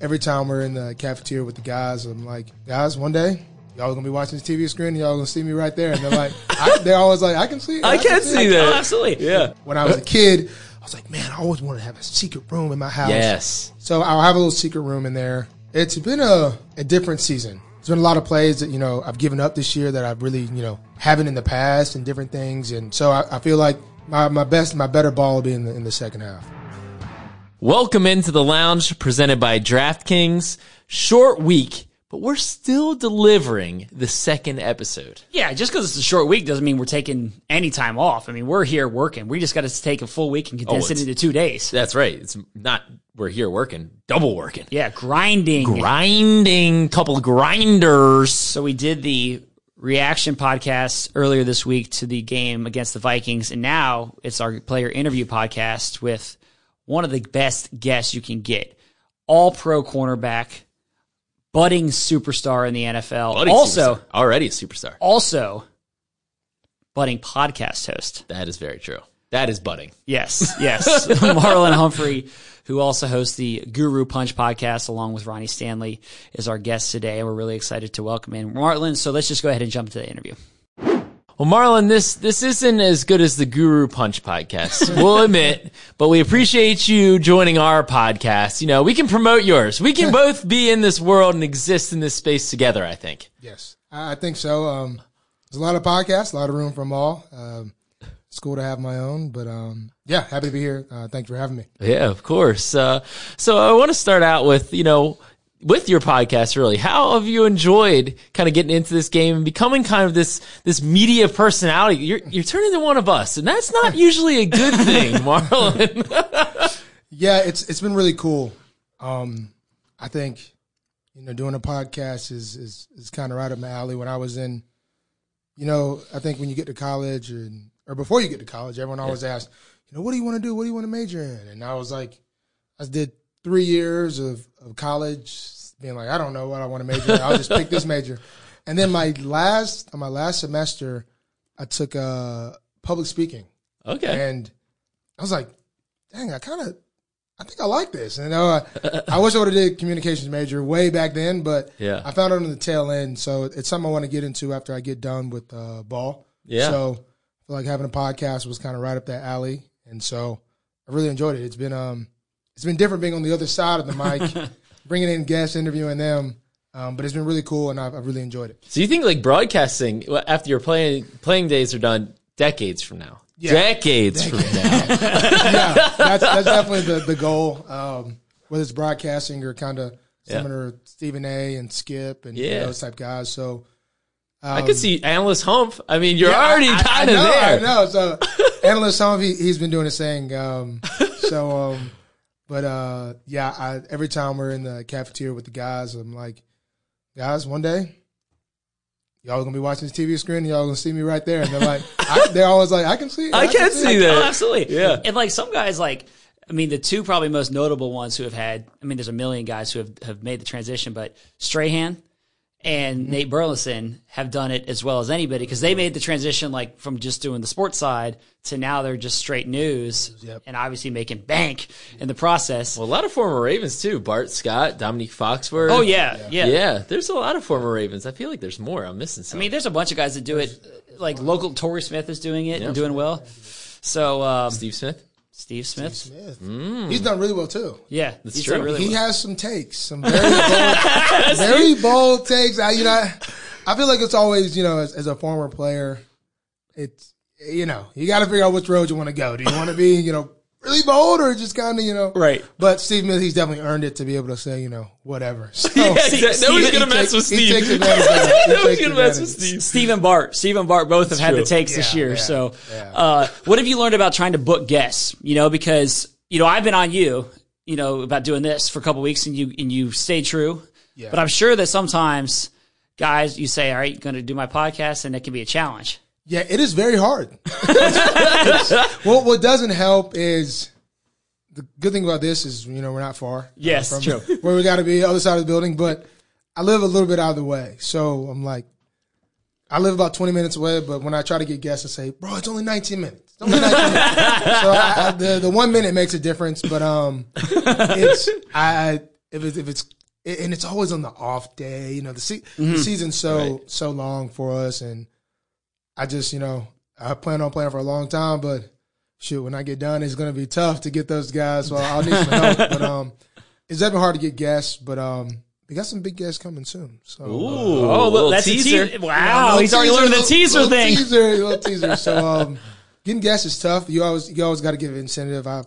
every time we're in the cafeteria with the guys, I'm like, guys, one day y'all gonna be watching the TV screen, and y'all gonna see me right there, and they're like, I, they're always like, I can see, it, I can see it. that. Oh, absolutely. Yeah. When I was a kid, I was like, man, I always wanted to have a secret room in my house. Yes. So I'll have a little secret room in there. It's been a, a different season. There's been a lot of plays that, you know, I've given up this year that I've really, you know, haven't in the past and different things. And so I, I feel like my, my best, my better ball will be in the, in the second half. Welcome into the lounge presented by DraftKings. Short week, but we're still delivering the second episode. Yeah, just because it's a short week doesn't mean we're taking any time off. I mean, we're here working. We just got to take a full week and condense Oh, it it's- into two days. That's right. It's not we're here working, double working. Yeah, grinding. Grinding, couple of grinders. So we did the reaction podcast earlier this week to the game against the Vikings, and now it's our player interview podcast with one of the best guests you can get, all pro cornerback, budding superstar in the NFL, Buddy also superstar. already a superstar. also budding podcast host. That is very true. That is budding. Yes, yes. Marlon Humphrey, who also hosts the Guru Punch podcast along with Ronnie Stanley, is our guest today. And We're really excited to welcome in Marlon. So let's just go ahead and jump to the interview. Well, Marlon, this this isn't as good as the Guru Punch podcast. We'll admit, but we appreciate you joining our podcast. You know, we can promote yours. We can both be in this world and exist in this space together. I think. Yes, I think so. Um, there's a lot of podcasts, a lot of room for them all. Um, it's cool to have my own, but um, yeah, happy to be here. Uh, thanks for having me. Yeah, of course. Uh, so I want to start out with you know. With your podcast, really, how have you enjoyed kind of getting into this game and becoming kind of this this media personality? You're you're turning into one of us, and that's not usually a good thing, Marlon. Yeah, it's it's been really cool. Um, I think you know doing a podcast is is is kind of right up my alley. When I was in, you know, I think when you get to college and or before you get to college, everyone always asks, you know, what do you want to do? What do you want to major in? And I was like, I did three years of of college, being like, I don't know what I want to major. in. I'll just pick this major. And then my last my last semester, I took uh public speaking. okay, And I was like, dang, I kind of, I think I like this. And uh, I wish I would have did communications major way back then, but Yeah. I found it on the tail end. So it's something I want to get into after I get done with uh, ball. Yeah. So I feel like having a podcast was kind of right up that alley. And so I really enjoyed it. It's been, um, it's been different being on the other side of the mic, bringing in guests, interviewing them. Um, but it's been really cool and I've, I've really enjoyed it. So you think like broadcasting after your playing playing days are done, decades from now, Yeah. decades from now. yeah, that's, that's definitely the, the goal. Um, whether it's broadcasting or kind of similar to Stephen A. and Skip and Yeah. those type guys. So I could see analyst hump. I mean, you're Yeah, already kind of know, there. I know. So analyst of he, he's been doing his thing. Um, so, um, but uh, yeah, I, every time we're in the cafeteria with the guys, I'm like, guys, one day. Y'all gonna be watching the TV screen. And y'all gonna see me right there, and they're like, I, they're always like, I can see. It. I can see that. Oh, absolutely. Yeah. And like some guys, like, I mean, the two probably most notable ones who have had, I mean, there's a million guys who have, have made the transition, but Strahan and Mm-hmm. Nate Burleson have done it as well as anybody because they made the transition like from just doing the sports side to now they're just straight news Yep. and obviously making bank in the process. Well, a lot of former Ravens too. Bart Scott, Dominique Foxworth. oh, yeah, yeah. yeah. There's a lot of former Ravens. I feel like there's more. I'm missing some. I mean, there's a bunch of guys that do it. Like local Torrey Smith is doing it Yeah. and doing well. So um, Steve Smith. Steve Smith, Smith. Mm. He's done really well too. yeah, he's true. done really he well. has some takes, some very bold, very bold takes. I, you know, I, I feel like it's always, you know, as, as a former player, it's, you know, you got to figure out which road you want to go. Do you want to be, you know, really bold or just kind of, you know, Right. But Steve Smith, he's definitely earned it to be able to say, you know, whatever. So, Yeah, exactly. Nobody's he gonna mess takes- with he Steve. takes advantage of it. He Nobody's gonna mess with Steve. Steve and Bart. Steve and Bart both have had the takes this year. yeah, so, yeah. uh, what have you learned about trying to book guests? You know, because you know I've been on you, you know, about doing this for a couple weeks, and you and you stay true. Yeah. But I'm sure that sometimes, guys, you say, "All right, going to do my podcast," and it can be a challenge. Yeah, it is very hard. what what doesn't help is the good thing about this is you know we're not far. uh, Yes, from true. Where we got to be, other side of the building, but I live a little bit out of the way, so I'm like, I live about 20 minutes away. But when I try to get guests, I say, bro, it's only 19 minutes. It's only 19 minutes. So I, I, the the one minute makes a difference, but um, it's I if it's if it's and it's always on the off day. You know, the, se- the season's so Right. so long for us, and I just you know I plan on playing for a long time, but shoot, when I get done, it's going to be tough to get those guys. So I'll need some help. But um, it's definitely hard to get guests, but um, we got some big guests coming soon. So uh, Ooh, Oh, little that's teaser. a te- wow! yeah, little he's already teaser, learned the teaser little thing. Teaser, little teaser. So um, getting guests is tough. You always you always got to give incentive. I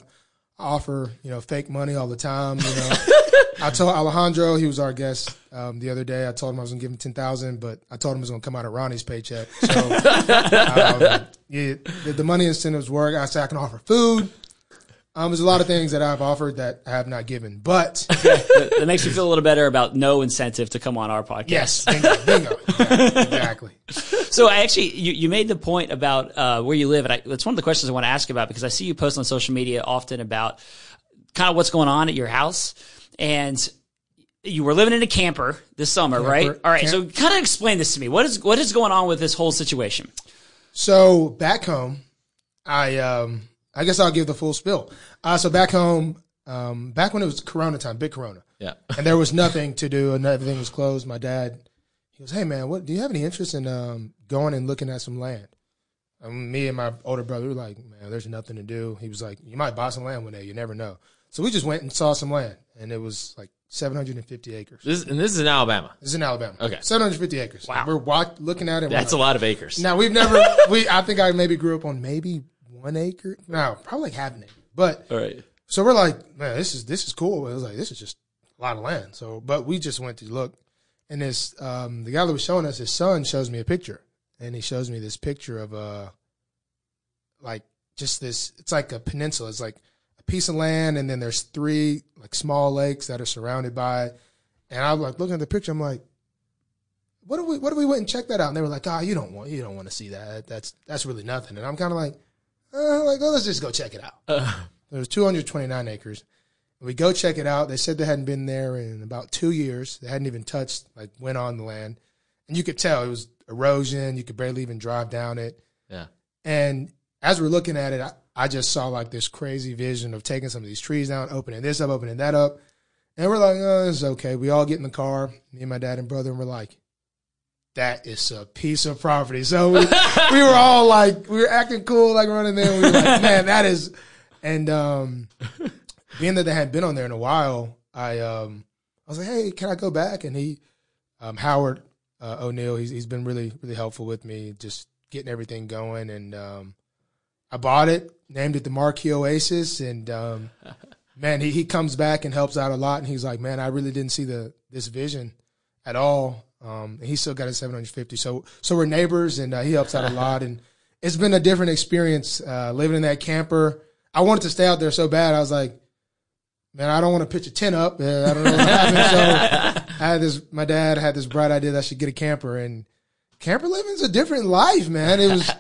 offer you know fake money all the time. You know, I told Alejandro he was our guest um, the other day. I told him I was gonna give him ten thousand, but I told him it was gonna come out of Ronnie's paycheck. So um, yeah, the, the money incentives work. I said I can offer food. Um, there's a lot of things that I've offered that I have not given, but that makes me feel a little better about no incentive to come on our podcast. yes, bingo, bingo, exactly. exactly. So I actually, you, you made the point about uh, where you live, and I, that's one of the questions I want to ask about because I see you post on social media often about kind of what's going on at your house, and you were living in a camper this summer, right? All right, so kind of explain this to me. What is what is going on with this whole situation? So back home, I um I guess I'll give the full spill. Uh, so back home, um, back when it was Corona time, big Corona, Yeah. and there was nothing to do and everything was closed. My dad, he goes, "Hey man, what do you have any interest in um going and looking at some land?" Um, me and my older brother were like, "Man, there's nothing to do." He was like, "You might buy some land one day. You never know." So we just went and saw some land, and it was like 750 acres. This, and this is in Alabama. This is in Alabama. Okay. 750 acres. Wow. We're walk, looking at it. That's a lot of acres. now we've never we I think I maybe grew up on maybe one acre. No, probably like half an acre. But All right. so we're like, man, this is this is cool. It was like this is just a lot of land. So but we just went to look and this um the guy that was showing us, his son shows me a picture. And he shows me this picture of uh like just this it's like a peninsula. It's like a piece of land and then there's three like small lakes that are surrounded by it. And I was like looking at the picture, I'm like, what if we what if we went and checked that out? And they were like, ah, you don't want you don't want to see that. That's that's really nothing. And I'm kind of like, uh, like, well, let's just go check it out. There was 229 acres. We go check it out. They said they hadn't been there in about two years. They hadn't even touched, like, went on the land, and you could tell it was erosion. You could barely even drive down it. Yeah. And as we're looking at it, I, I just saw like this crazy vision of taking some of these trees down, opening this up, opening that up. And we're like, oh, this is okay. We all get in the car, me and my dad and brother, and we're like, that is a piece of property. So we, we were all like, we were acting cool, like running there. We were like, man, that is. And um, being that they hadn't been on there in a while, I um, I was like, hey, can I go back? And he, um, Howard uh, O'Neill, he's he's been really really helpful with me, just getting everything going. And um, I bought it, named it the Marquee Oasis, and um, man, he he comes back and helps out a lot. And he's like, man, I really didn't see the this vision at all. Um, and he still got his 750. So so we're neighbors, and uh, he helps out a lot. And it's been a different experience uh, living in that camper. I wanted to stay out there so bad. I was like, man, I don't want to pitch a tent up. Uh, I don't know what happened. So I had this. My dad had this bright idea that I should get a camper, and camper living's a different life, man. It was.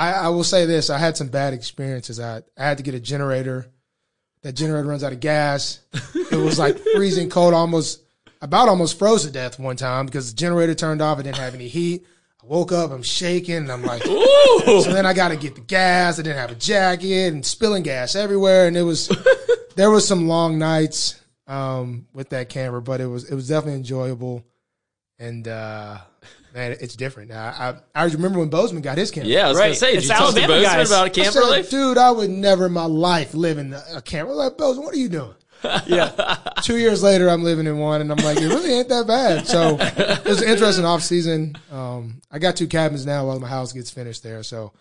I, I will say this: I had some bad experiences. I I had to get a generator. That generator runs out of gas. It was like freezing cold, almost about almost froze to death one time because the generator turned off. It didn't have any heat. I woke up, I'm shaking, and I'm like, Ooh. so then I got to get the gas. I didn't have a jacket and spilling gas everywhere. And it was, there was some long nights um, with that camera, but it was it was definitely enjoyable. And uh, man, it's different. I, I I remember when Bozeman got his camera. Yeah, I was Right. gonna say, did It's you talk to Bozeman guys. about a I camper said, life? dude, I would never in my life live in a camper. Like Bozeman, what are you doing? Yeah. Two years later, I'm living in one, and I'm like, it really ain't that bad. So it was an interesting off season. Um, I got two cabins now while my house gets finished there. So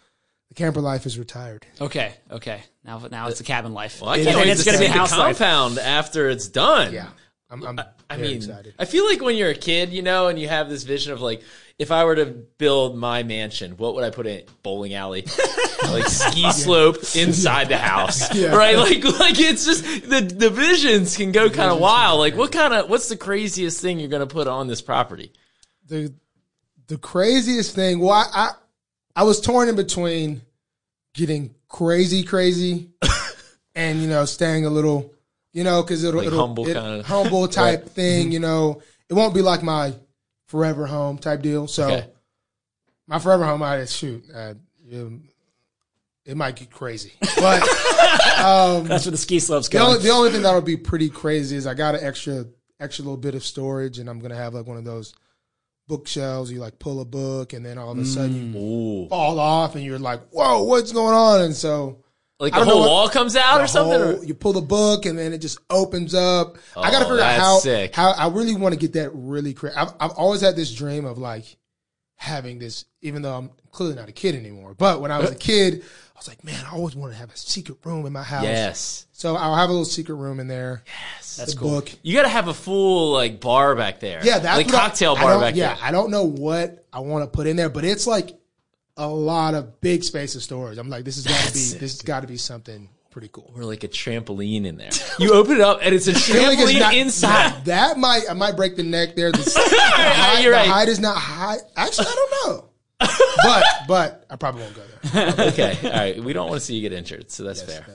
the camper life is retired. Okay. Okay. Now, now it's a cabin life. Well, I can't and wait it's to gonna see be the house life. compound after it's done. Yeah, I'm. I'm I mean, excited. I feel like when you're a kid, you know, and you have this vision of like, if I were to build my mansion, what would I put in? Bowling alley, like ski slope inside the house, Yeah. right? Like, like it's just the the visions can go kind of wild. Like, what kind of what's the craziest thing you're gonna put on this property? the the craziest thing. Well, I, I I was torn in between getting crazy, crazy, and you know, staying a little, you know, because it'll, Like it'll humble it- kinda. humble type Right. thing. You know, it won't be like my forever home type deal. So Okay. my forever home, I shoot, uh, you, it might get crazy, but um, That's where the ski slopes the go. only the only thing that would be pretty crazy is I got an extra extra little bit of storage, and I'm gonna have like one of those bookshelves. You like pull a book, and then all of a sudden you Ooh. fall off, and you're like, "Whoa, what's going on?" And so Like I the whole what- wall comes out or something? whole- or- you pull the book, and then it just opens up. I got to Oh, figure out how sick. how I really want to get that really crazy. I've, I've always had this dream of like having this, even though I'm clearly not a kid anymore. But when I was a kid, I was like, man, I always wanted to have a secret room in my house. yes. So I'll have a little secret room in there. Yes. That's cool. book. You got to have a full like bar back there. Yeah, that's like cocktail I bar don't- back yeah, there. Yeah, I don't know what I want to put in there, but it's like a lot of big space of storage. I'm like, this has got to be this has got to be something pretty cool. Or like a trampoline in there. You open it up and it's a trampoline not- inside. That, that might I might break the neck there. The, the height, You're the height is not high. Actually, I don't know. but but I probably won't go there. okay, all right. We don't want to see you get injured, so that's fair.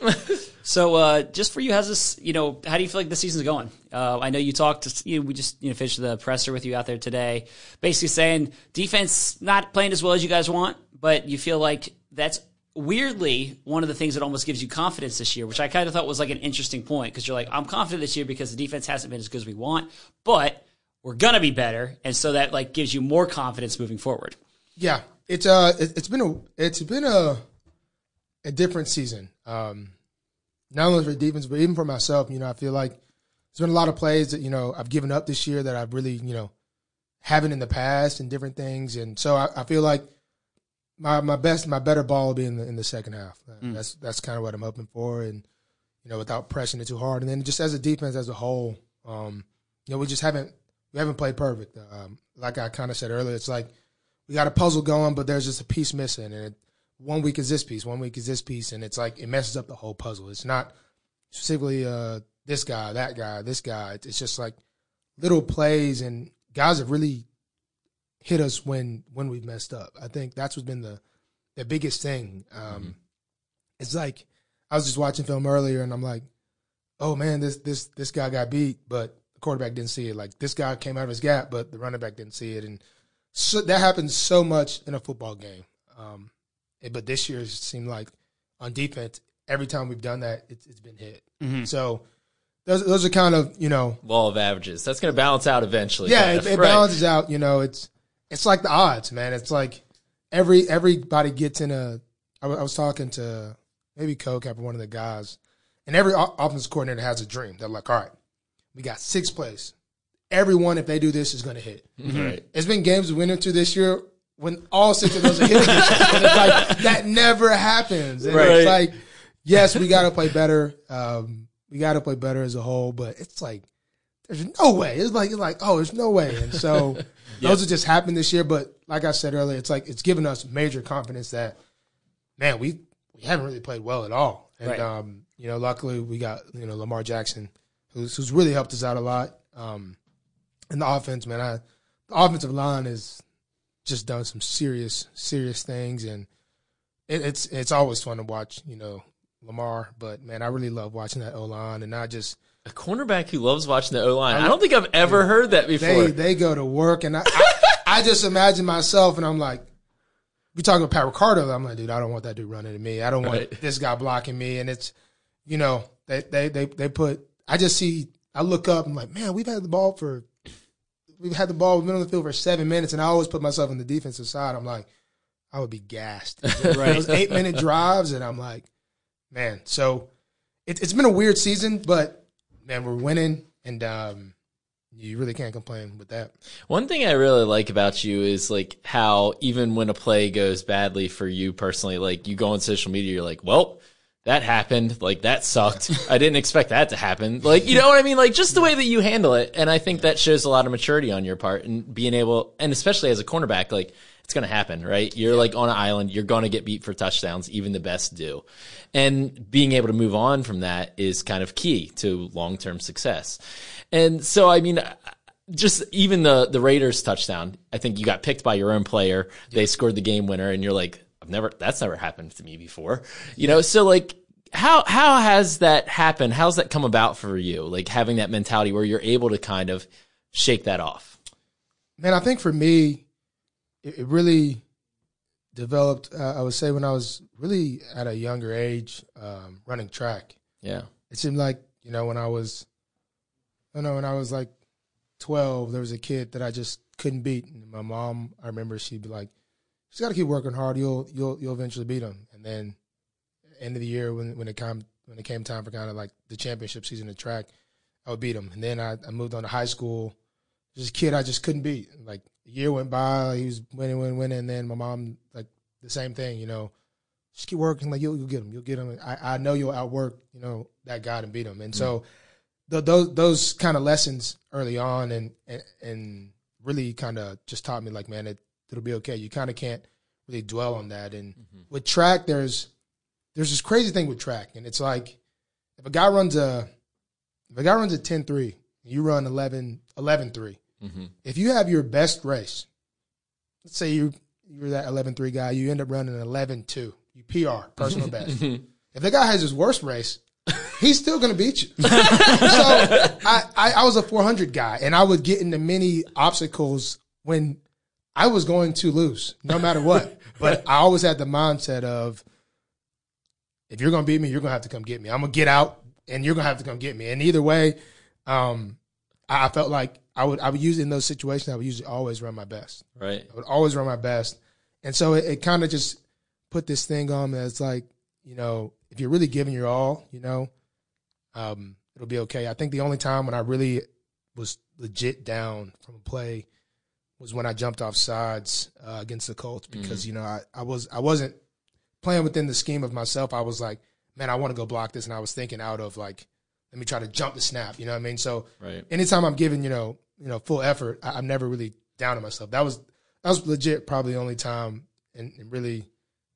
So, uh, just for you, how's this? You know, how do you feel like the season's going? Uh, I know you talked. To, you know, we just you know finished the presser with you out there today, basically saying defense not playing as well as you guys want, but you feel like that's weirdly one of the things that almost gives you confidence this year, which I kind of thought was like an interesting point because you're like, I'm confident this year because the defense hasn't been as good as we want, but we're gonna be better, and so that like gives you more confidence moving forward. Yeah, it's uh, it, it's been a it's been a a different season. Um, not only for defense, but even for myself. You know, I feel like there's been a lot of plays that you know I've given up this year that I've really you know haven't in the past and different things, and so I, I feel like my my best my better ball will be in the in the second half. Uh, That's that's kind of what I'm hoping for, and you know without pressing it too hard, and then just as a defense as a whole, um, you know we just haven't we haven't played perfect. Um, like I kind of said earlier, it's like we got a puzzle going, but there's just a piece missing, and it, one week is this piece, one week is this piece, and it's like it messes up the whole puzzle. It's not specifically uh, this guy, that guy, this guy. It's- just like little plays, and guys have really hit us when when we've messed up. I think that's what's been the the biggest thing. Um, It's like I was just watching film earlier, and I'm like, oh man, this this this guy got beat, but the quarterback didn't see it. Like this guy came out of his gap, but the running back didn't see it, and so that happens so much in a football game. Um, but this year it seemed like on defense, every time we've done that, it's, it's been hit. Mm-hmm. So those those are kind of you know Law of averages. That's going to balance out eventually. yeah, it, it Right. balances out. You know, it's it's like the odds, man. It's like every everybody gets in a. I was talking to maybe Coke after one of the guys, and every o- offensive coordinator has a dream. They're like, all right, we got six plays. Everyone, if they do this, is going to hit. Right. It's been games we went into this year when all six of those are hit against us. And it's like that never happens. And Right. it's like, yes, we got to play better. Um, we got to play better as a whole, but it's like there's no way. It's like it's like oh, there's no way. And so those have just happened this year. But like I said earlier, it's like it's given us major confidence that man, we we haven't really played well at all. And Right. um, you know, luckily we got you know Lamar Jackson, who's who's really helped us out a lot. Um, and the offense, man, I the offensive line has just done some serious serious things, and it, it's it's always fun to watch. You know. Lamar, but man, I really love watching that O line, and not just A cornerback who loves watching the O line. I don't think I've ever heard that before. they they go to work, and I, I I just imagine myself, and I'm like, we talking about Pat Ricard. I'm like, dude, I don't want that dude running to me. I don't want Right. this guy blocking me. And it's, you know, they they they they put. I just see. I look up. I'm like, man, we've had the ball for, we've had the ball. We've been on the field for seven minutes, and I always put myself on the defensive side. I'm like, I would be gassed. Right. Those eight minute drives, and I'm like, man. So it, it's been a weird season, but man, we're winning, and um, you really can't complain with that. One thing I really like about you is like how even when a play goes badly for you personally, like you go on social media, you're like, well, that happened. Like that sucked. I didn't expect that to happen. Like, you know what I mean? Like just the way that you handle it. And I think that shows a lot of maturity on your part and being able, and especially as a cornerback, like it's going to happen, right? You're like on an island. You're going to get beat for touchdowns. Even the best do. And being able to move on from that is kind of key to long-term success. And so, I mean, just even the the Raiders touchdown, I think you got picked by your own player. They scored the game winner, and you're like, I've never that's never happened to me before. You know, so like how how has that happened? How's that come about for you? Like having that mentality where you're able to kind of shake that off. Man, I think for me, it, it really developed. Uh, I would say when I was really at a younger age, um, running track. Yeah. It seemed like you know when I was I know when I was like twelve, there was a kid that I just couldn't beat. And my mom, I remember she'd be like, "Just got to keep working hard. You'll you'll you'll eventually beat him." And then end of the year when when it came when it came time for kind of like the championship season of track, I would beat him. And then I, I moved on to high school. Just a kid I just couldn't beat. Like a year went by, he was winning, winning, winning. And then my mom like the same thing, you know. Just keep working, like you'll, you'll get him, you'll get him. I, I know you'll outwork, you know, that guy and beat him. And so, the, those those kind of lessons early on, and and, and really kind of just taught me like, man, it, it'll be okay. You kind of can't really dwell on that. And mm-hmm. with track, there's there's this crazy thing with track, and it's like if a guy runs a if a guy runs a 10-3, you run 11 11-3. Mm-hmm. If you have your best race, let's say you you're that 11-3 guy, you end up running an 11-2. You PR, personal best. if the guy has his worst race, he's still going to beat you. so I, I, I was a 400 guy, and I would get into many obstacles when I was going to lose, no matter what. But I always had the mindset of, if you're going to beat me, you're going to have to come get me. I'm going to get out, and you're going to have to come get me. And either way, um, I, I felt like I would I would use in those situations. I would usually always run my best. Right. I would always run my best. And so it, it kind of just put this thing on me that's like, you know, if you're really giving your all, you know, um, it'll be okay. I think the only time when I really was legit down from a play was when I jumped off sides uh, against the Colts because, you know, I, I was I wasn't playing within the scheme of myself. I was like, man, I want to go block this. And I was thinking out of like, let me try to jump the snap. You know what I mean? So Right. anytime I'm giving, you know, you know, full effort, I, I'm never really down on myself. That was that was legit probably the only time in, in really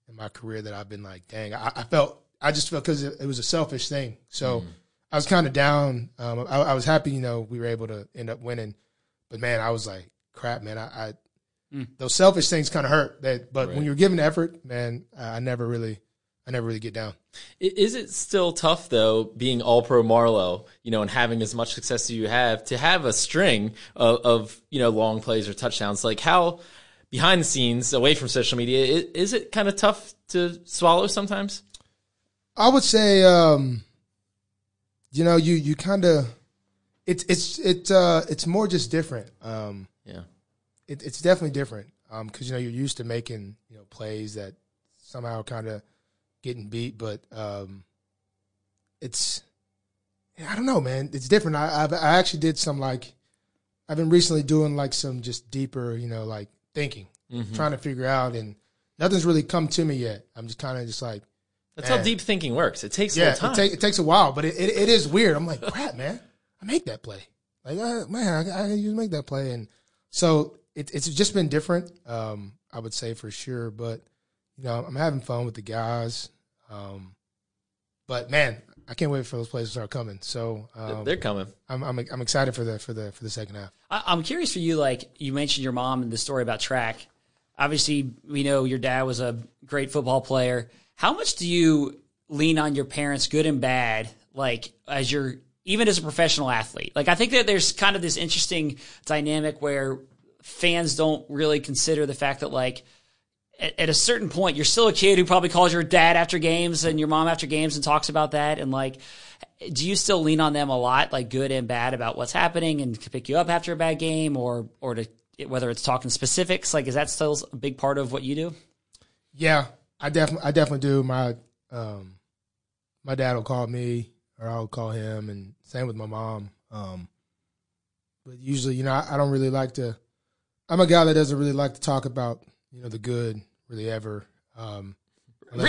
in my career that I've been like, dang, I, I felt I just felt because it, it was a selfish thing. So I was kind of down. Um, I, I was happy, you know, we were able to end up winning, but man, I was like, crap, man, I, I those selfish things kind of hurt. That, but when you're giving effort, man, I, I never really, I never really get down. Is it still tough though, being all pro Marlon, you know, and having as much success as you have, to have a string of, of you know long plays or touchdowns? Like how behind the scenes, away from social media, is, is it kind of tough to swallow sometimes? I would say, um, you know, you you kind of, it's it's it's uh it's more just different. Um, Yeah. it, it's definitely different because you know you're used to making you know plays that somehow kind of getting beat, but um, it's I don't know, man. It's different. I I've, I actually did some like I've been recently doing like some just deeper, you know, like thinking, trying to figure out, and nothing's really come to me yet. I'm just kind of just like. That's how deep thinking works. It takes a Yeah, time. it, take, it takes a while, but it, it, it is weird. I'm like, crap, man, I make that play. Like, uh, man, I, I used to make that play, and so it, it's just been different. Um, I would say for sure, but you know, I'm having fun with the guys. Um, but man, I can't wait for those plays to start coming. So um, They're coming. I'm, I'm I'm excited for the for the for the second half. I, I'm curious for you. Like you mentioned your mom and the story about track. Obviously, we know your dad was a great football player. How much do you lean on your parents, good and bad, like as your even as a professional athlete? Like I think that there's kind of this interesting dynamic where fans don't really consider the fact that like at, at a certain point you're still a kid who probably calls your dad after games and your mom after games and talks about that and like do you still lean on them a lot like good and bad about what's happening and to pick you up after a bad game or or to whether it's talking specifics like is that still a big part of what you do Yeah, I definitely I definitely do. My um, my dad will call me, or I'll call him, and same with my mom. Um, but usually, you know, I, I don't really like to. I'm a guy that doesn't really like to talk about you know the good really ever. Um,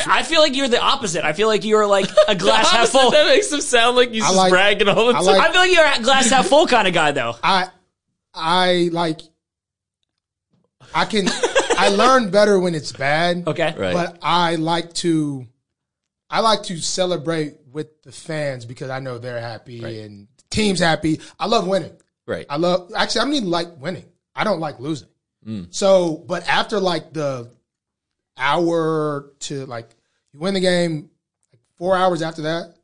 i feel like you're the opposite i feel like you're like a glass half full That makes him sound like he's I just like- bragging all the I time. like- i feel like you're a glass half full kind of guy though I I like I can I learn better when it's bad. okay Right. But I like to I like to celebrate with the fans because I know they're happy and team's happy. I love winning. right. I love actually I don't even like winning. I don't like losing. Mm. So but after like the hour to like you win the game, like four hours after that,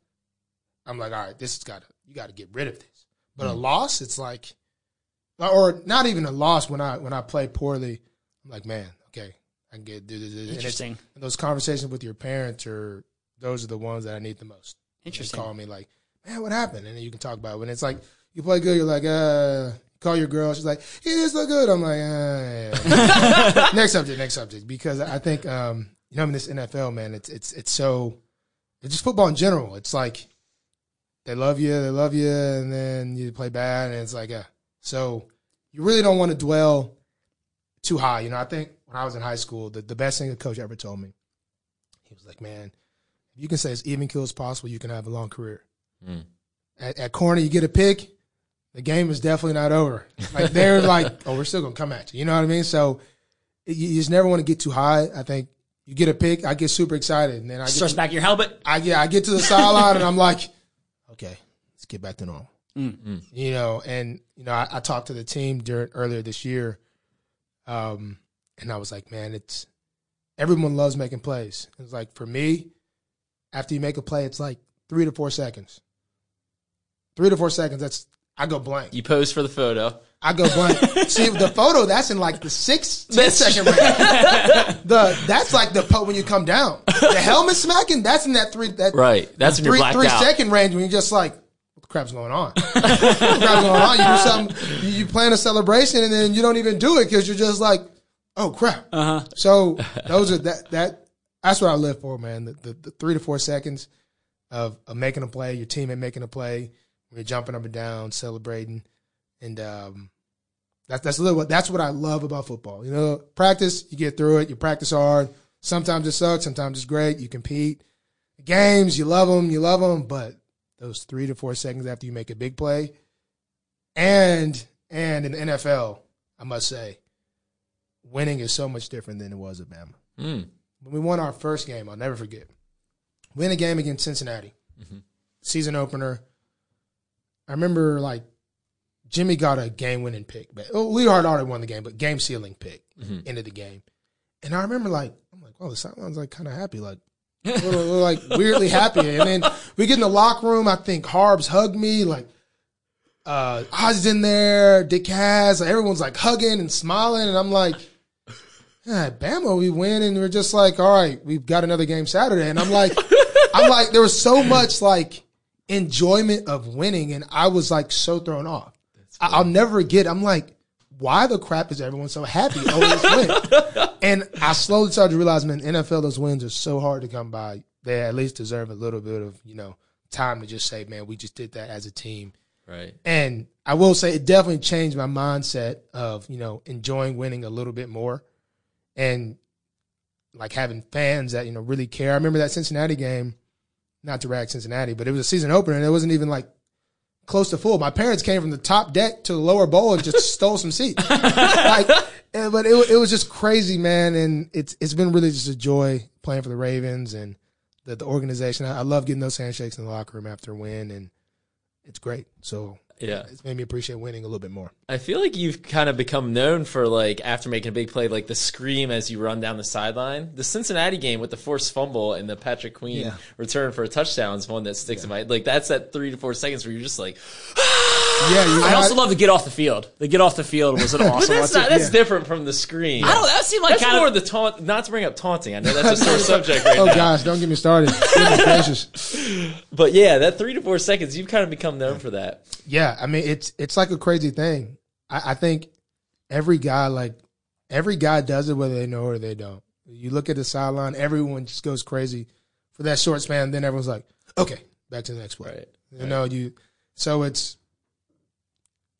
I'm like, all right, this has got to you got to get rid of this. But a mm. loss, it's like, or not even a loss when I when I play poorly. I'm like, man, okay, I can get do this. this. And Interesting. And those conversations with your parents are those are the ones that I need the most. Interesting. call me like, man, what happened? And then you can talk about it. When it's like You play good. You're like, uh, call your girl. She's like, he didn't look good. I'm like, uh, yeah. next subject, next subject. Because I think, um, you know, I'm in this NFL, man, it's it's it's so, it's just football in general. It's like they love you, they love you, and then you play bad, and it's like, yeah. So you really don't want to dwell too high. You know, I think when I was in high school, the, the best thing a coach ever told me, he was like, man, you can say as even kill as possible, you can have a long career. Mm. At, at corner, you get a pick, the game is definitely not over. Like they're like, oh, we're still gonna come at you. You know what I mean? So you, you just never want to get too high. I think you get a pick, I get super excited, and then I get Starts to, back your helmet. I get I get to the sideline, and I'm like, okay, let's get back to normal. You know, and you know, I, I talked to the team during earlier this year, um, and I was like, man, it's everyone loves making plays. It's like for me, after you make a play, it's like three to four seconds. Three to four seconds. That's I go blank. You pose for the photo. I go blank. See the photo. That's in like the six, ten second range. the that's like the po when you come down. The helmet smacking. That's in that three. That Right. That's three three out. second range when you're just like, what the crap's going on? what the crap's going on? You do something. You, you plan a celebration and then you don't even do it because you're just like, oh crap. Uh huh. So those are that that that's what I live for, man. The, the, the three to four seconds of, of making a play, your teammate making a play, you're jumping up and down, celebrating, and um, that's that's a little that's what I love about football. You know, practice, you get through it, you practice hard. Sometimes it sucks, sometimes it's great. You compete. Games, you love them, you love them, but those three to four seconds after you make a big play, and and in the NFL, I must say, winning is so much different than it was at Bama. Mm. When we won our first game, I'll never forget. We win a game against Cincinnati, season opener. I remember like Jimmy got a game winning pick, but oh, Lee Hart already won the game, but game sealing pick End of the game. And I remember like I'm like, oh, the sidelines like kind of happy, like a little, little, like weirdly happy. And then we get in the locker room. I think Harbs hugged me, like uh Oz's in there, Dick has, like, everyone's like hugging and smiling, and I'm like. Bama, we win, and we're just like, all right, we've got another game Saturday, and I'm like, I'm like, there was so much like enjoyment of winning, and I was like so thrown off. I, I'll never get. I'm like, why the crap is everyone so happy? Oh, Always win, and I slowly started to realize, man, NFL those wins are so hard to come by. They at least deserve a little bit of you know time to just say, man, we just did that as a team. Right. And I will say it definitely changed my mindset of, you know, enjoying winning a little bit more and like having fans that, you know, really care. I remember that Cincinnati game, not to rag Cincinnati, but it was a season opener and it wasn't even like close to full. My parents came from the top deck to the lower bowl and just stole some seats. like, eh, but it, it was just crazy, man. And it's, it's been really just a joy playing for the Ravens and the, the organization. I, I love getting those handshakes in the locker room after a win and it's great. So Yeah. it's made me appreciate winning a little bit more. I feel like you've kind of become known for like after making a big play, like the scream as you run down the sideline. The Cincinnati game with the forced fumble and the Patrick Queen Yeah. return for a touchdown is one that sticks in my like. That's that three to four seconds where you're just like, Yeah, ah! you I know, also love the get off the field. The get off the field was an awesome. that's one, not too. that's different from the scream. I don't. That seemed like That's kind more of. the taunt. Not to bring up taunting. I know that's a sore subject right Oh now. gosh, don't get me started. But yeah, that three to four seconds, you've kind of become known for that. Yeah, I mean it's it's like a crazy thing. I, I think every guy like every guy does it whether they know or they don't. You look at the sideline, everyone just goes crazy for that short span. Then everyone's like, okay, back to the next play. Right. You know, you so it's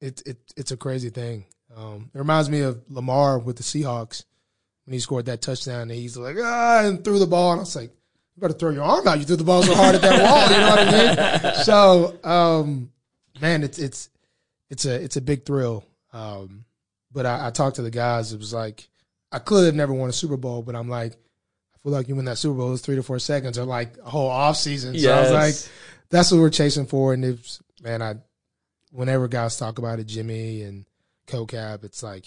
it, it it's a crazy thing. Um, it reminds me of Lamar with the Seahawks when he scored that touchdown and he's like ah and threw the ball and I was like, you better throw your arm out. You threw the ball so hard at that wall. You know what I mean? So um, man, it's it's it's a it's a big thrill. Um, but I, I talked to the guys. It was like I could have never won a Super Bowl, but I'm like, I feel like you win that Super Bowl, those three to four seconds, or like a whole off season. So I was like, that's what we're chasing for. And it's man, I whenever guys talk about it, Jimmy and CoCap, it's like,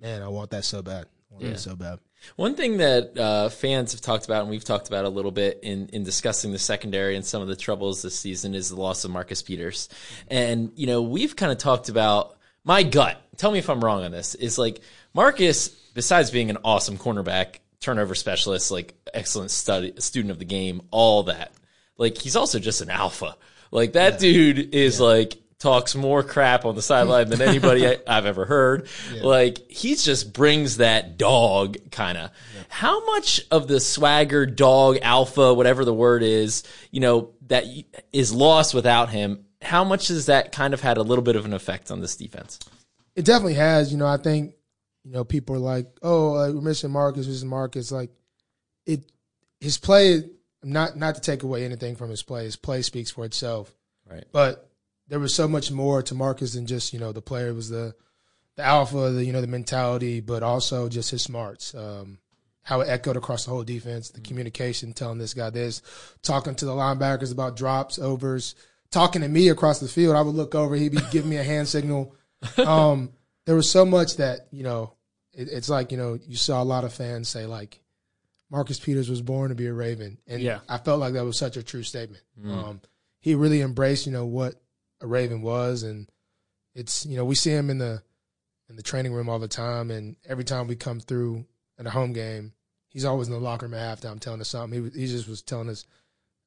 man, I want that so bad. I want Yeah. that so bad. One thing that uh, fans have talked about, and we've talked about a little bit in, in discussing the secondary and some of the troubles this season, is the loss of Marcus Peters. And, you know, we've kind of talked about my gut. Tell me if I'm wrong on this. Is like Marcus, besides being an awesome cornerback, turnover specialist, like excellent study, student of the game, all that, like he's also just an alpha. Like that dude is like talks more crap on the sideline than anybody I, I've ever heard. Like he just brings that dog kind of. How much of the swagger, dog, alpha, whatever the word is, you know, that is lost without him? How much has that kind of had a little bit of an effect on this defense? It definitely has. You know, I think you know people are like, "Oh, uh, we're missing Marcus. Missing Marcus." Like it, his play. Not not to take away anything from his play. His play speaks for itself. Right. But there was so much more to Marcus than just you know the player was the the alpha, the you know the mentality, but also just his smarts. Um, how it echoed across the whole defense, the communication, telling this guy this, talking to the linebackers about drops, overs, talking to me across the field. I would look over, he'd be giving me a hand signal. Um, there was so much that you know, it, it's like you know, you saw a lot of fans say like, Marcus Peters was born to be a Raven, and Yeah. I felt like that was such a true statement. Um, he really embraced, you know, what a Raven was, and it's you know we see him in the in the training room all the time, and every time we come through at a home game, he's always in the locker room at halftime telling us something. He he just was telling us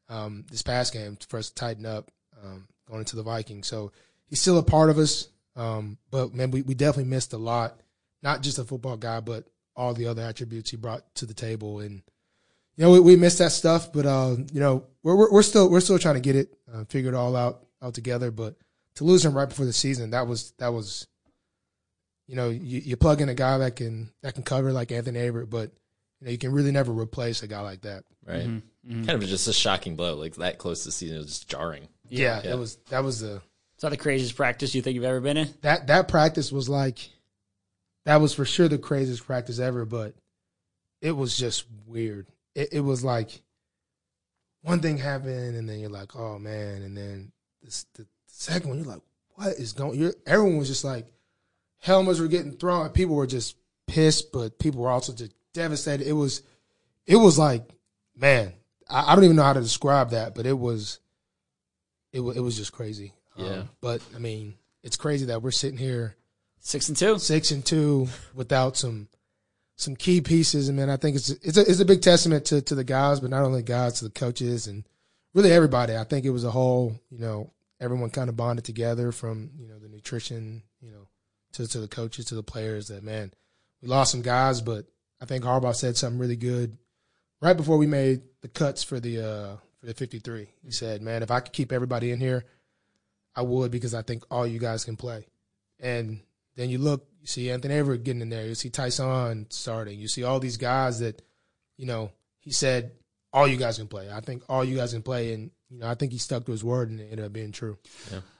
um, this past game for us to tighten up um, going into the Vikings. So he's still a part of us, um, but man, we, we definitely missed a lot. Not just a football guy, but all the other attributes he brought to the table, and you know we, we missed that stuff. But uh, you know we're, we're we're still we're still trying to get it uh, figure it all out out together. But to lose him right before the season, that was that was, you know, you, you plug in a guy that can that can cover like Anthony Averett, but you know you can really never replace a guy like that. Right. Mm-hmm. Mm-hmm. Kind of just a shocking blow. Like that close to the season it was just jarring. Yeah, Yeah. that was that was the Is that the craziest practice you think you've ever been in? that that practice was like that was for sure the craziest practice ever, but it was just weird. It, it was like one thing happened, and then you're like, oh man, and then this, the second one, you're like, what is going? You're, everyone was just like, helmets were getting thrown, and people were just pissed, but people were also just devastated. It was, it was like, man, I, I don't even know how to describe that, but it was, it was, it was just crazy. Yeah. Um, but I mean, it's crazy that we're sitting here Six and two. six and two without some some key pieces. And man, I think it's it's a, it's a big testament to to the guys, but not only guys, to the coaches and really everybody. I think it was a whole, you know, everyone kind of bonded together from you know the nutrition, you know, to to the coaches, to the players. That man, we lost some guys, but I think Harbaugh said something really good right before we made the cuts for the uh for the 53. He said, "Man, if I could keep everybody in here, I would because I think all you guys can play." And then you look, you see Anthony Averett getting in there. You see Tyson starting. You see all these guys that, you know, he said all you guys can play. I think all you guys can play, and you know, I think he stuck to his word, and it ended up being true.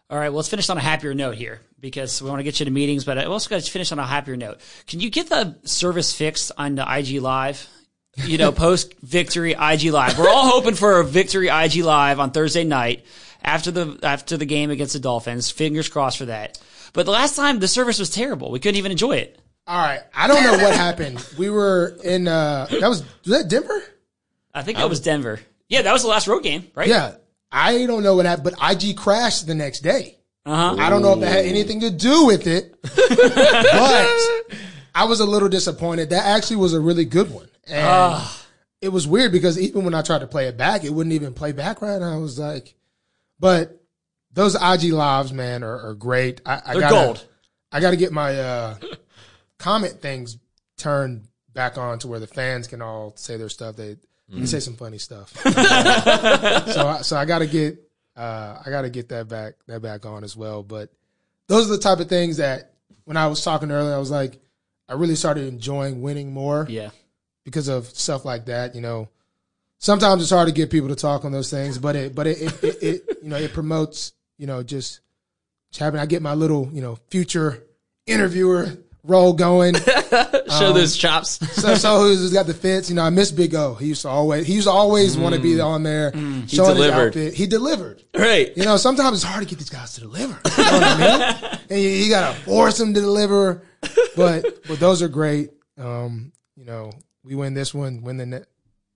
All right, well, let's finish on a happier note here because we want to get you to meetings, but I also got to finish on a happier note. Can you get the service fixed on the IG Live? You know, post victory IG Live. We're all hoping for a victory IG Live on Thursday night after the after the game against the Dolphins. Fingers crossed for that. But the last time the service was terrible. We couldn't even enjoy it. All right, I don't know what happened. We were in uh that was was that Denver? I think that was Denver. Yeah, that was the last road game, right? Yeah, I don't know what happened, but IG crashed the next day. Uh huh. I don't know if that had anything to do with it, but I was a little disappointed. That actually was a really good one, and it was weird because even when I tried to play it back, it wouldn't even play back right. And I was like, but those IG lives, man, are, are great. I, I They're gotta, gold. I got to get my uh, comment things turned back on to where the fans can all say their stuff. They, can say some funny stuff. so, I, so I got to get, uh, I got to get that back, that back on as well. But those are the type of things that when I was talking earlier, I was like, I really started enjoying winning more Yeah. because of stuff like that. You know, sometimes it's hard to get people to talk on those things, but it, but it, it, it, it you know, it promotes, you know, just, just having, I get my little, you know, future interviewer role going. Show those chops. So, so who's got the fits? You know, I miss Big O. He used to always, he used to always want to be on there. showing his delivered. outfit. He delivered. right. You know, sometimes it's hard to get these guys to deliver. You know what I mean? And you, you gotta force them to deliver. But but those are great. Um, you know, we win this one, win the net.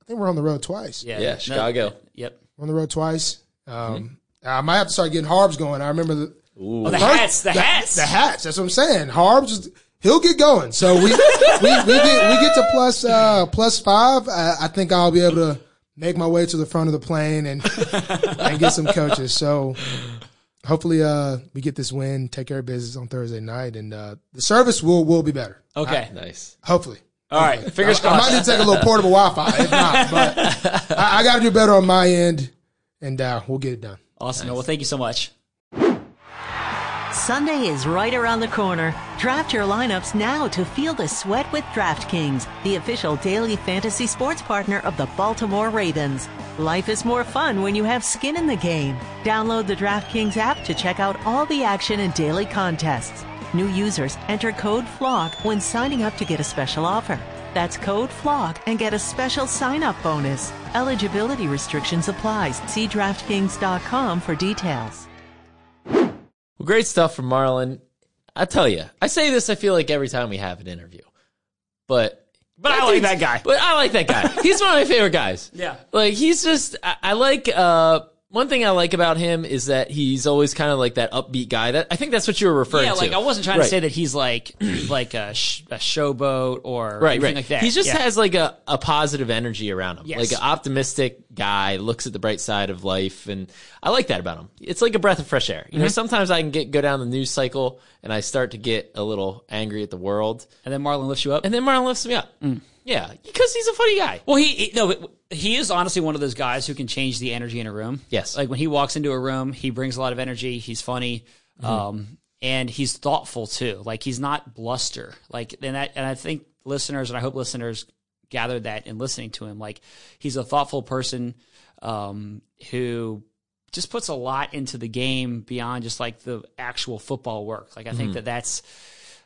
I think we're on the road twice. Yeah. Yeah, No- Chicago. Yep. We're on the road twice. Um, I might have to start getting Harbs going. I remember the Ooh. Oh, the first- hats. The, hats. the hats. That's what I'm saying. Harbs, is- he'll get going. So we we, we get we get to plus uh, plus five. I, I think I'll be able to make my way to the front of the plane and and get some coaches. So hopefully, uh, we get this win, take care of business on Thursday night, and uh, the service will will be better. Okay. Nice. Hopefully. All right. Fingers I, I might need to take a little portable Wi-Fi. If not, but I, I got to do better on my end, and uh, we'll get it done. Awesome. Well, thank you so much. Sunday is right around the corner. Draft your lineups now to feel the sweat with DraftKings, the official daily fantasy sports partner of the Baltimore Ravens. Life is more fun when you have skin in the game. Download the DraftKings app to check out all the action and daily contests. New users enter code FLOCK when signing up to get a special offer. That's code FLOCK and get a special sign up bonus. Eligibility restrictions apply. See DraftKings.com for details. Well, great stuff from Marlon. I tell you, I say this. I feel like every time we have an interview, but But I like that guy. But I like that guy. He's one of my favorite guys. Yeah. like he's just. I, I like. uh one thing I like about him is that he's always kind of like that upbeat guy. That I think that's what you were referring Yeah, to. Yeah, like I wasn't trying Right. to say that he's like like a, sh- a showboat or right, anything right. like that. He just Yeah. has like a, a positive energy around him, Yes. like an optimistic guy, looks at the bright side of life, and I like that about him. It's like a breath of fresh air. You Mm-hmm. know, sometimes I can get go down the news cycle and I start to get a little angry at the world, and then Marlon lifts you up. and then Marlon lifts me up. Mm. Yeah, because he's a funny guy. Well, he, he no, he is honestly one of those guys who can change the energy in a room. Yes. like when he walks into a room, he brings a lot of energy. He's funny, Mm-hmm. um, and he's thoughtful too. Like he's not bluster. Like and that, and I think listeners, and I hope listeners gathered that in listening to him. Like he's a thoughtful person um, who just puts a lot into the game beyond just like the actual football work. Like I think that that's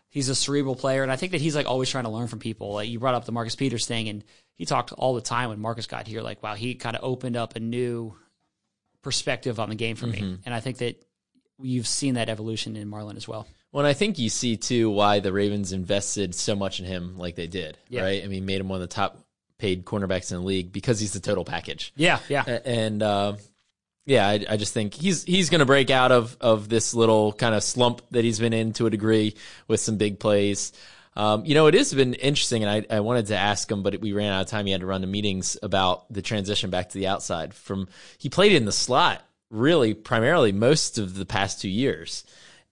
he's a cerebral player, and I think that he's like always trying to learn from people. Like you brought up the Marcus Peters thing, and he talked all the time when Marcus got here. Like, wow, he kind of opened up a new perspective on the game for me, and I think that you've seen that evolution in Marlon as well. Well, and I think you see too why the Ravens invested so much in him, like they did. Yeah. Right? I mean, made him one of the top paid cornerbacks in the league because he's the total package. Yeah, yeah, and uh, yeah, I, I just think he's he's going to break out of of this little kind of slump that he's been in to a degree with some big plays. Um, you know, it has been interesting, and I, I wanted to ask him, but we ran out of time. He had to run to meetings about the transition back to the outside. From he played in the slot really primarily most of the past two years,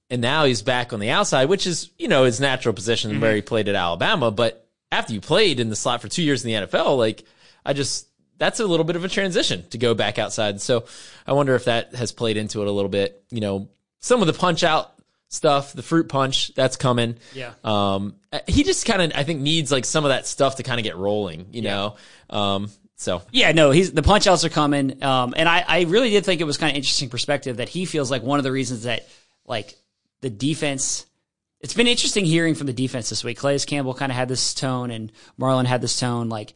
and now he's back on the outside, which is you know his natural position where he played at Alabama. But after you played in the slot for two years in the NFL, like I just that's a little bit of a transition to go back outside. So I wonder if that has played into it a little bit. You know, some of the punch out stuff, the fruit punch, that's coming. Yeah. Um, he just kind of, I think, needs like some of that stuff to kind of get rolling. You know. Um, so Yeah, no, he's the punch outs are coming. Um, and I, I really did think it was kind of interesting perspective that he feels like one of the reasons that like the defense it's been interesting hearing from the defense this week. Calais Campbell kind of had this tone and Marlon had this tone, like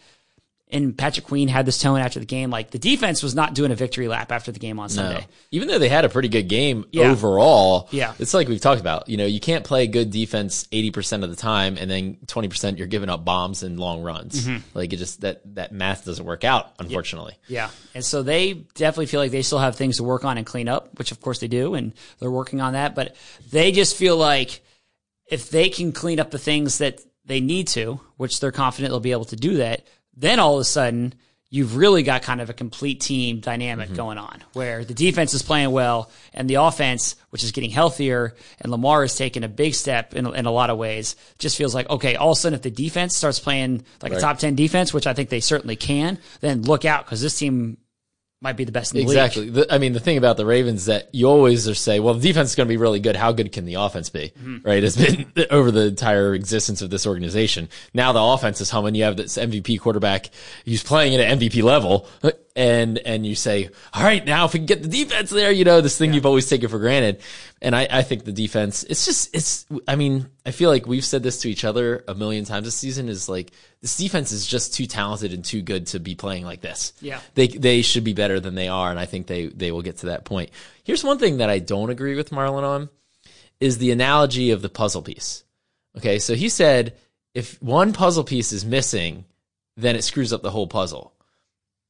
and Patrick Queen had this tone after the game. Like the defense was not doing a victory lap after the game on Sunday. even though they had a pretty good game Yeah. overall, Yeah. it's like we've talked about. You know, you can't play good defense eighty percent of the time, and then twenty percent you're giving up bombs and long runs. Mm-hmm. Like it just that that math doesn't work out, unfortunately. Yeah. And so they definitely feel like they still have things to work on and clean up, which of course they do, and they're working on that. But they just feel like if they can clean up the things that they need to, which they're confident they'll be able to do that, then all of a sudden you've really got kind of a complete team dynamic mm-hmm. going on where the defense is playing well and the offense, which is getting healthier, and Lamar is taking a big step in, in a lot of ways, just feels like, okay, all of a sudden if the defense starts playing like a top 10 defense, which I think they certainly can, then look out because this team might be the best in the league. Exactly. I mean, the thing about the Ravens that you always are say, well, the defense is going to be really good. How good can the offense be? Mm-hmm. Right? It's been over the entire existence of this organization. Now the offense is humming. You have this MVP quarterback who's playing at an MVP level, and and you say, all right, now if we can get the defense there, you know, this thing you've always taken for granted. And I, I think the defense, it's just, it's. I mean, I feel like we've said this to each other a million times this season. Is like this defense is just too talented and too good to be playing like this Yeah. they they should be better than they are, and I think they they will get to that point. Here's one thing that I don't agree with Marlon on is the analogy of the puzzle piece. Okay, so he said if one puzzle piece is missing, then it screws up the whole puzzle.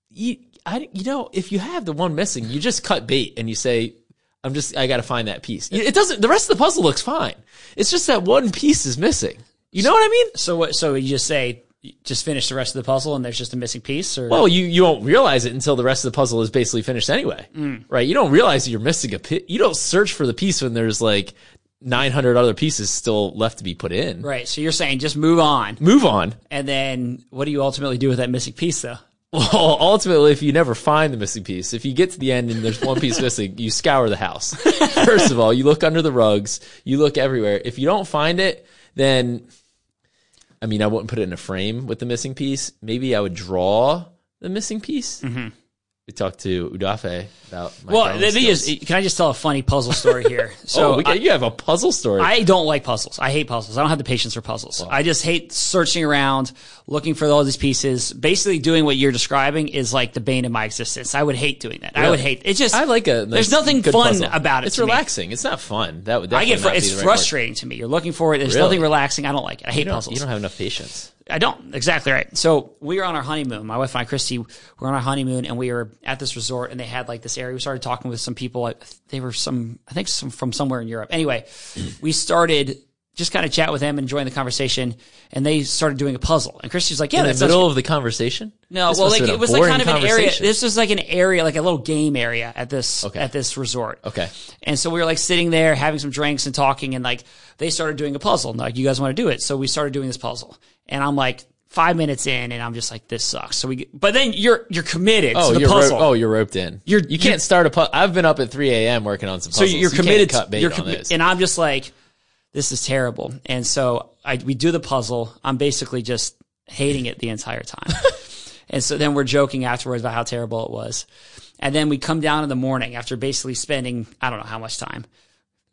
You, I, you know, if you have the one missing, you just cut bait and you say, "I'm just, I got to find that piece." It doesn't. The rest of the puzzle looks fine. It's just that one piece is missing. You know what I mean? So what? So you just say just finish the rest of the puzzle and there's just a missing piece or Well, you, you won't realize it until the rest of the puzzle is basically finished anyway, Mm. right? You don't realize you're missing a piece. You don't search for the piece when there's like 900 other pieces still left to be put in. right so you're saying just move on Move on. and then what do you ultimately do with that missing piece though Well, ultimately, if you never find the missing piece, if you get to the end and there's one piece missing, you scour the house. First of all, you look under the rugs, you look everywhere. If you don't find it, then, I mean, I wouldn't put it in a frame with the missing piece. Maybe I would draw the missing piece. Mm-hmm. We talked to Odafe about my well the thing is can i just tell a funny puzzle story here so oh, we got, you have a puzzle story. I don't like puzzles. I hate puzzles. I don't have the patience for puzzles. I just hate searching around, looking for all these pieces. Basically, doing what you're describing is like the bane of my existence. I would hate doing that. I would hate. It just. I like a. There's nothing fun puzzle. about it It's to me. relaxing. It's not fun. That would. I get. Fr- it's the right word. frustrating to me. You're looking for it. There's Really? nothing relaxing. I don't like it. I hate You puzzles. you don't have enough patience. I don't. Exactly right. So we were on our honeymoon. My wife and I, Christy, were on our honeymoon, and we were at this resort, and they had like this area. We started talking with some people. They were some, I think, some from somewhere in Europe. Anyway, we started just kind of chat with them, and enjoying the conversation, and they started doing a puzzle. And Christy's like, "Yeah, In the middle of the conversation. no, This well, like it was like kind of an area. This was like an area, like a little game area at this Okay. at this resort. Okay. And so we were like sitting there having some drinks and talking, and like they started doing a puzzle. And like, you guys want to do it? So we started doing this puzzle, and I'm like five minutes in, and I'm just like, this sucks. So we, but then you're you're committed Oh, to the you're ro- oh, you're roped in. You're- you can't start a puzzle. I've been up at 3 a.m. working on some so you're You committed. cut bait you're on commi- this. and I'm just like, this is terrible. And so I we do the puzzle. I'm basically just hating it the entire time. and so then we're joking afterwards about how terrible it was. And then we come down in the morning after basically spending I don't know how much time.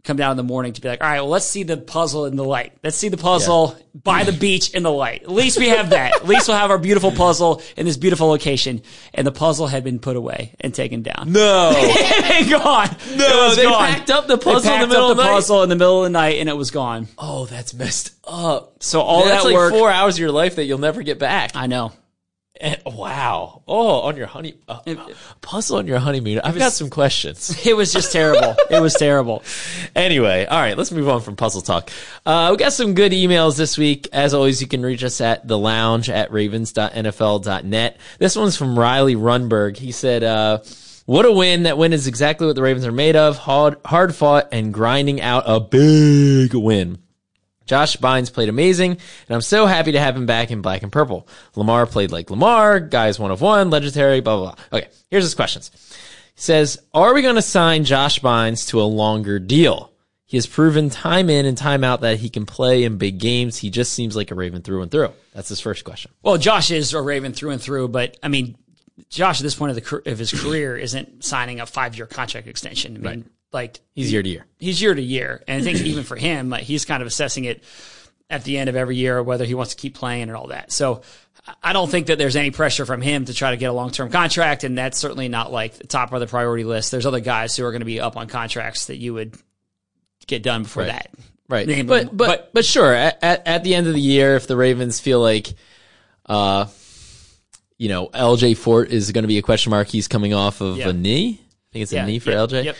Come down in the morning to be like, all right, well, let's see the puzzle in the light. Let's see the puzzle by the beach in the light. At least we have that. At least we'll have our beautiful puzzle in this beautiful location. And the puzzle had been put away and taken down. no, it had gone. No, it was they gone. packed up the puzzle in the middle of the the night? puzzle in the middle of the night, and it was gone. oh, that's messed up. So all That's that like work, four hours of your life that you'll never get back. I know. And- wow. Oh, on your honey uh, puzzle on your honeymoon. I've got some questions. It was just terrible. it was terrible. Anyway, all right, let's move on from puzzle talk. Uh, we got some good emails this week. As always, you can reach us at the lounge at ravens.nfl.net. This one's from Riley Runberg. He said, uh, what a win. That win is exactly what the Ravens are made of. Hard, hard fought and grinding out a big win. Josh Bynes played amazing, and I'm so happy to have him back in black and purple. Lamar played like Lamar, guys one of one, legendary, blah, blah, blah. Okay, here's his questions. He says, Are we going to sign Josh Bynes to a longer deal? He has proven time in and time out that he can play in big games. He just seems like a Raven through and through. That's his first question. Well, Josh is a Raven through and through, but I mean, Josh at this point of the of his career isn't signing a five year contract extension. I mean, like He's year to year. he's year to year, and I think even for him, like, he's kind of assessing it at the end of every year whether he wants to keep playing and all that. So I don't think that there's any pressure from him to try to get a long term contract, and that's certainly not like the top of the priority list. There's other guys who are going to be up on contracts that you would get done before Right. that. Right. Name but, them. but, But- sure, at, at, the end of the year, if the Ravens feel like, uh, you know, LJ Fort is going to be a question mark, he's coming off of Yeah. a knee. I think it's a Yeah, knee for yep, LJ. yep.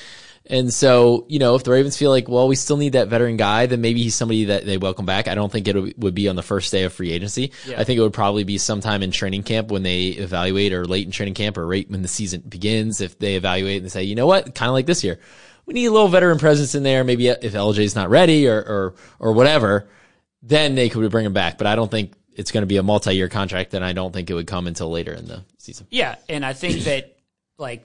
And so, you know, if the Ravens feel like, well, we still need that veteran guy, then maybe he's somebody that they welcome back. I don't think it would be on the first day of free agency. Yeah. I think it would probably be sometime in training camp when they evaluate or late in training camp or right when the season begins. If they evaluate and say, you know what, kind of like this year, we need a little veteran presence in there. Maybe if LJ's not ready or, or, or whatever, then they could bring him back. But I don't think it's going to be a multi-year contract. And I don't think it would come until later in the season. Yeah, and I think that like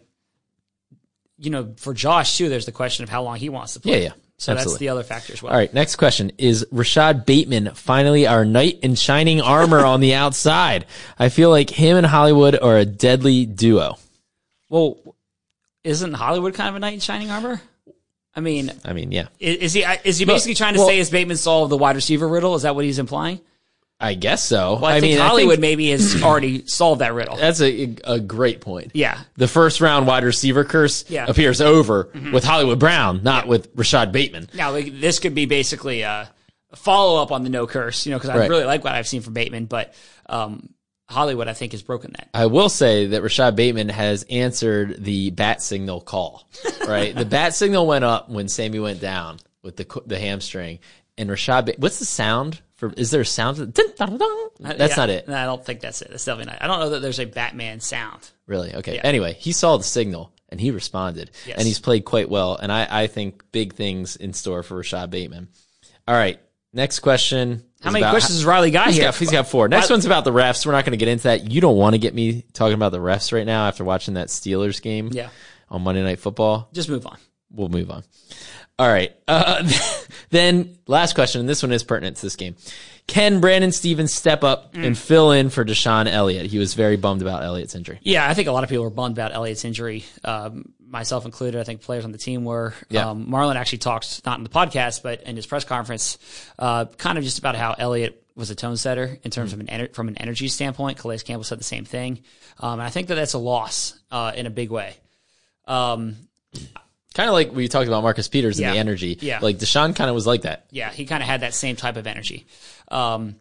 you know, for Josh too, there's the question of how long he wants to play. Yeah, yeah. So that's the other factor as well. All right, next question. Is Rashod Bateman finally our knight in shining armor on the outside? I feel like him and Hollywood are a deadly duo. Well, isn't Hollywood kind of a knight in shining armor? I mean, I mean, yeah, i- is he is he basically trying to well- say is Bateman solved the wide receiver riddle? Is that what he's implying? I guess so. Well, I, think mean, Hollywood I think maybe has already solved that riddle. that's a, a great point. Yeah. The first round wide receiver curse Yeah. Mm-hmm. appears over with Hollywood Brown, not with Rashod Bateman. Now like, this could be basically a follow up on the no curse, you know, because I Right. really like what I've seen from Bateman, but um, Hollywood I think has broken that. I will say that Rashod Bateman has answered the bat signal call. Right, the bat signal went up when Sammy went down with the the hamstring, and Rashod. Ba- What's the sound For is there a sound? Uh, that's Yeah, not it. No, I don't think that's it. That's definitely not. I don't know that there's a Batman sound. Really? Okay. Yeah. Anyway, he saw the signal and he responded, Yes. and he's played quite well. And I, I think big things in store for Rashod Bateman. All right. Next question. How many questions has Riley got He's here? got, he's got four. Next one's about the refs. We're not going to get into that. You don't want to get me talking about the refs right now after watching that Steelers game Yeah. on Monday Night Football. Just move on. We'll move on. All right. Uh, then last question, and this one is pertinent to this game. Can Brandon Stephens step up Mm. and fill in for DeShon Elliott? He was very bummed about Elliott's injury. Yeah, I think a lot of people were bummed about Elliott's injury, um, myself included. I think players on the team were. Yeah. Um, Marlon actually talked, not in the podcast, but in his press conference, uh, kind of just about how Elliott was a tone setter in terms of an ener- from an energy standpoint. Calais Campbell said the same thing, um, and I think that that's a loss uh, in a big way. Um, Kind of like we talked about Marcus Peters and Yeah. the energy. Yeah. Like DeShon kind of was like that. yeah, he kind of had that same type of energy. Um,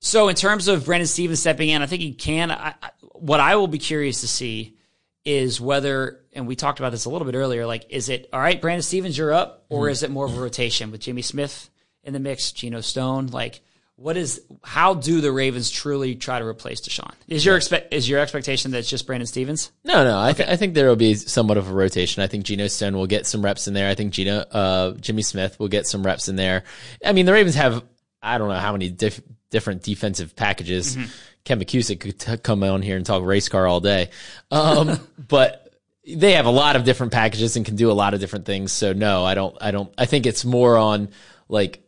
so in terms of Brandon Stephens stepping in, I think he can. I, I, what I will be curious to see is whether, and we talked about this a little bit earlier, like, is it all right, Brandon Stephens, you're up, or is it more of a rotation with Jimmy Smith in the mix, Geno Stone? Like, what is? How do the Ravens truly try to replace DeShon? Is your expect is your expectation that it's just Brandon Stephens? No, no. I, th- I think there will be somewhat of a rotation. I think Geno Stone will get some reps in there. I think Geno, uh, Jimmy Smith will get some reps in there. I mean, the Ravens have I don't know how many diff- different defensive packages. Ken McKusick could t- come on here and talk race car all day, um, but they have a lot of different packages and can do a lot of different things. So no, I don't. I don't. I think it's more on like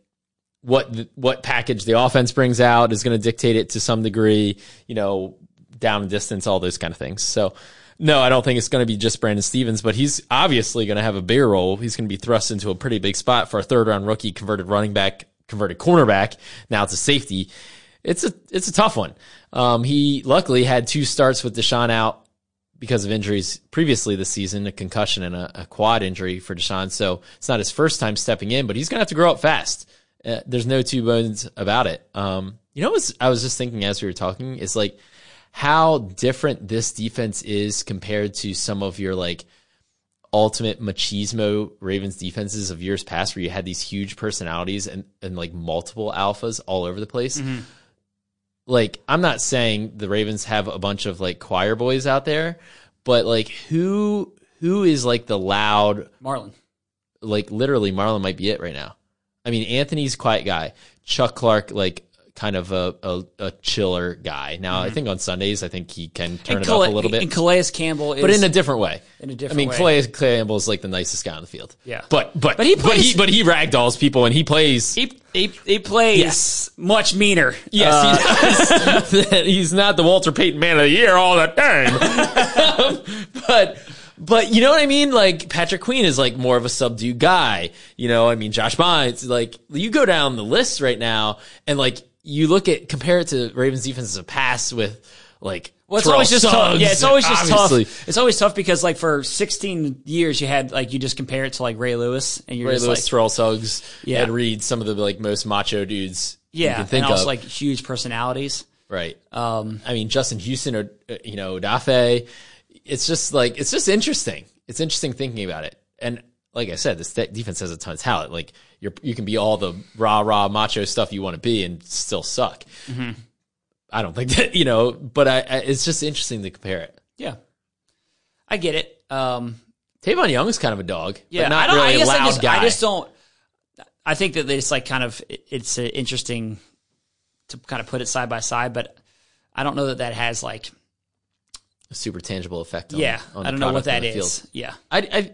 what the, what package the offense brings out is going to dictate it to some degree. You know, down distance, all those kind of things. So. No, I don't think it's going to be just Brandon Stephens, but he's obviously going to have a bigger role. He's going to be thrust into a pretty big spot for a third round rookie, converted running back, converted cornerback. Now it's a safety. It's a it's a tough one. Um, he luckily had two starts with DeShon out because of injuries previously this season, a concussion and a, a quad injury for DeShon. So it's not his first time stepping in, but he's going to have to grow up fast. Uh, there's no two bones about it. Um, you know, I was just thinking as we were talking it's like how different this defense is compared to some of your like ultimate machismo Ravens defenses of years past where you had these huge personalities and, and like multiple alphas all over the place. Like, I'm not saying the Ravens have a bunch of like choir boys out there, but like who who is like the loud Marlon. like literally Marlon might be it right now. I mean, Anthony's a quiet guy. Chuck Clark, like kind of a, a, a chiller guy. Now, I think on Sundays, I think he can turn it Calais, up a little bit And Calais Campbell is but in a different way. In a different I mean, way. Calais Campbell is like the nicest guy on the field. Yeah. but but But he but he but he ragdolls people and he plays. he, he, he plays Yes. much meaner. yes, Uh, he does. he's not the Walter Payton Man of the Year all the time. but but you know what I mean? Like Patrick Queen is like more of a subdued guy. You know, I mean Josh Bynes. Like you go down the list right now, and like you look at compare it to Ravens defense as a pass with like. Well, it's Terrell always just tough. Yeah, it's always just obviously. tough. It's always tough because like for 16 years you had like you just compare it to like Ray Lewis and you're Ray just Lewis, like Terrell Suggs, Yeah. Ed Reed, some of the like most macho dudes you yeah, can think and also of. like huge personalities. right. Um, I mean, Justin Houston or uh, you know Dafe. It's just like it's just interesting. It's interesting thinking about it. And like I said, this defense has a ton of talent. Like you're you can be all the rah rah macho stuff you want to be and still suck. Mm-hmm. I don't think that you know, but I, I it's just interesting to compare it. yeah, I get it. Um, Tavon Young's kind of a dog, yeah, but not I really I loud I just, guy. I just don't. I think that it's like kind of it's interesting to kind of put it side by side, but I don't know that that has like super tangible effect. On, yeah. on I don't know what that is. Yeah. I, I,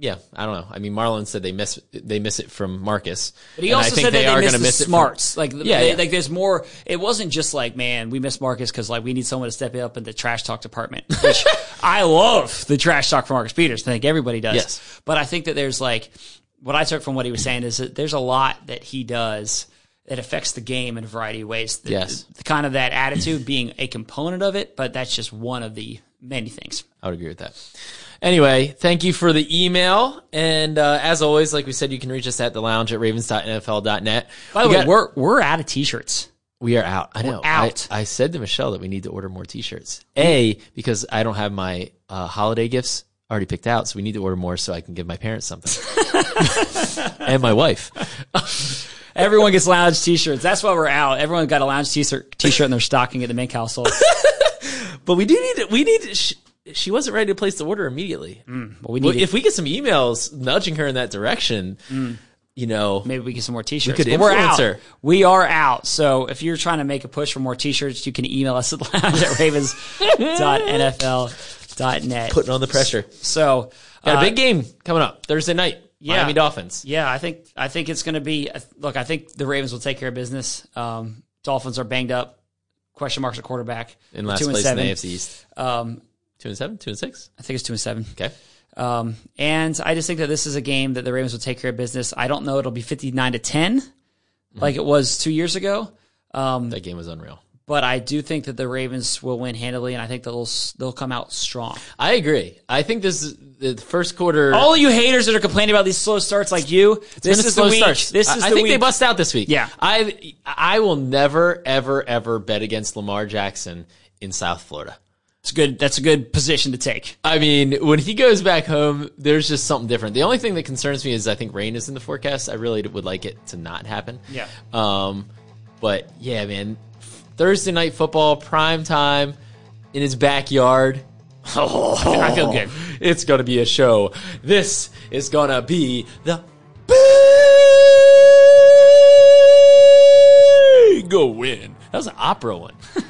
yeah, I don't know. I mean, Marlon said they miss they miss it from Marcus, But he also I think said that they, are missed gonna the miss it from- smarts. like, Yeah, they- yeah. like there's more. It wasn't just like, man, we miss Marcus because like we need someone to step up in the trash talk department. Which I love the trash talk for Marcus Peters. I think everybody does. Yes. But I think that there's like what I took from what he was saying is that there's a lot that he does that affects the game in a variety of ways. The- Yes. the- kind of that attitude being a component of it, but that's just one of the many things. I would agree with that. Anyway, thank you for the email. And uh, as always, like we said, you can reach us at the lounge at ravens.nfl.net. By the We way, got- we're we're out of t-shirts. we are out. I know. out. I, I said to Michelle that we need to order more t shirts. A, because I don't have my uh, holiday gifts already picked out, so we need to order more so I can give my parents something and my wife. Everyone gets lounge t-shirts. That's why we're out. Everyone got a lounge t-shirt, t-shirt in their stocking at the Mink household. But we do need we need. She, she wasn't ready to place the order immediately. Mm. Well, we Well, need if we get some emails nudging her in that direction, mm. you know, maybe we get some more t-shirts. could But we're out. her. We are out. So if you're trying to make a push for more t-shirts, you can email us at lounge at ravens.nfl.net. putting on the pressure. So Got uh, a big game coming up Thursday night. yeah. Miami Dolphins. Yeah, I think I think it's going to be. Look, I think the Ravens will take care of business. Um, Dolphins are banged up. Question marks at quarterback. In last two and place seven. in the AFC East. Um, Two and seven, two and six. I think it's two and seven. Okay. Um, and I just think that this is a game that the Ravens will take care of business. I don't know it'll be fifty nine to ten, like it was two years ago. Um, That game was unreal. But I do think that the Ravens will win handily, and I think they'll they'll come out strong. I agree. I think this is the first quarter. All you haters that are complaining about these slow starts, like you, this is slow the week. start. This I- is I the think week. they bust out this week. Yeah. I I will never ever ever bet against Lamar Jackson in South Florida. It's good. That's a good position to take. I mean, when he goes back home, there's just something different. The only thing that concerns me is I think rain is in the forecast. I really would like it to not happen. Yeah. Um, but yeah, man, Thursday night football, prime time, in his backyard. Oh, I feel oh. good. It's gonna be a show. This is gonna be the big win. That was an opera one.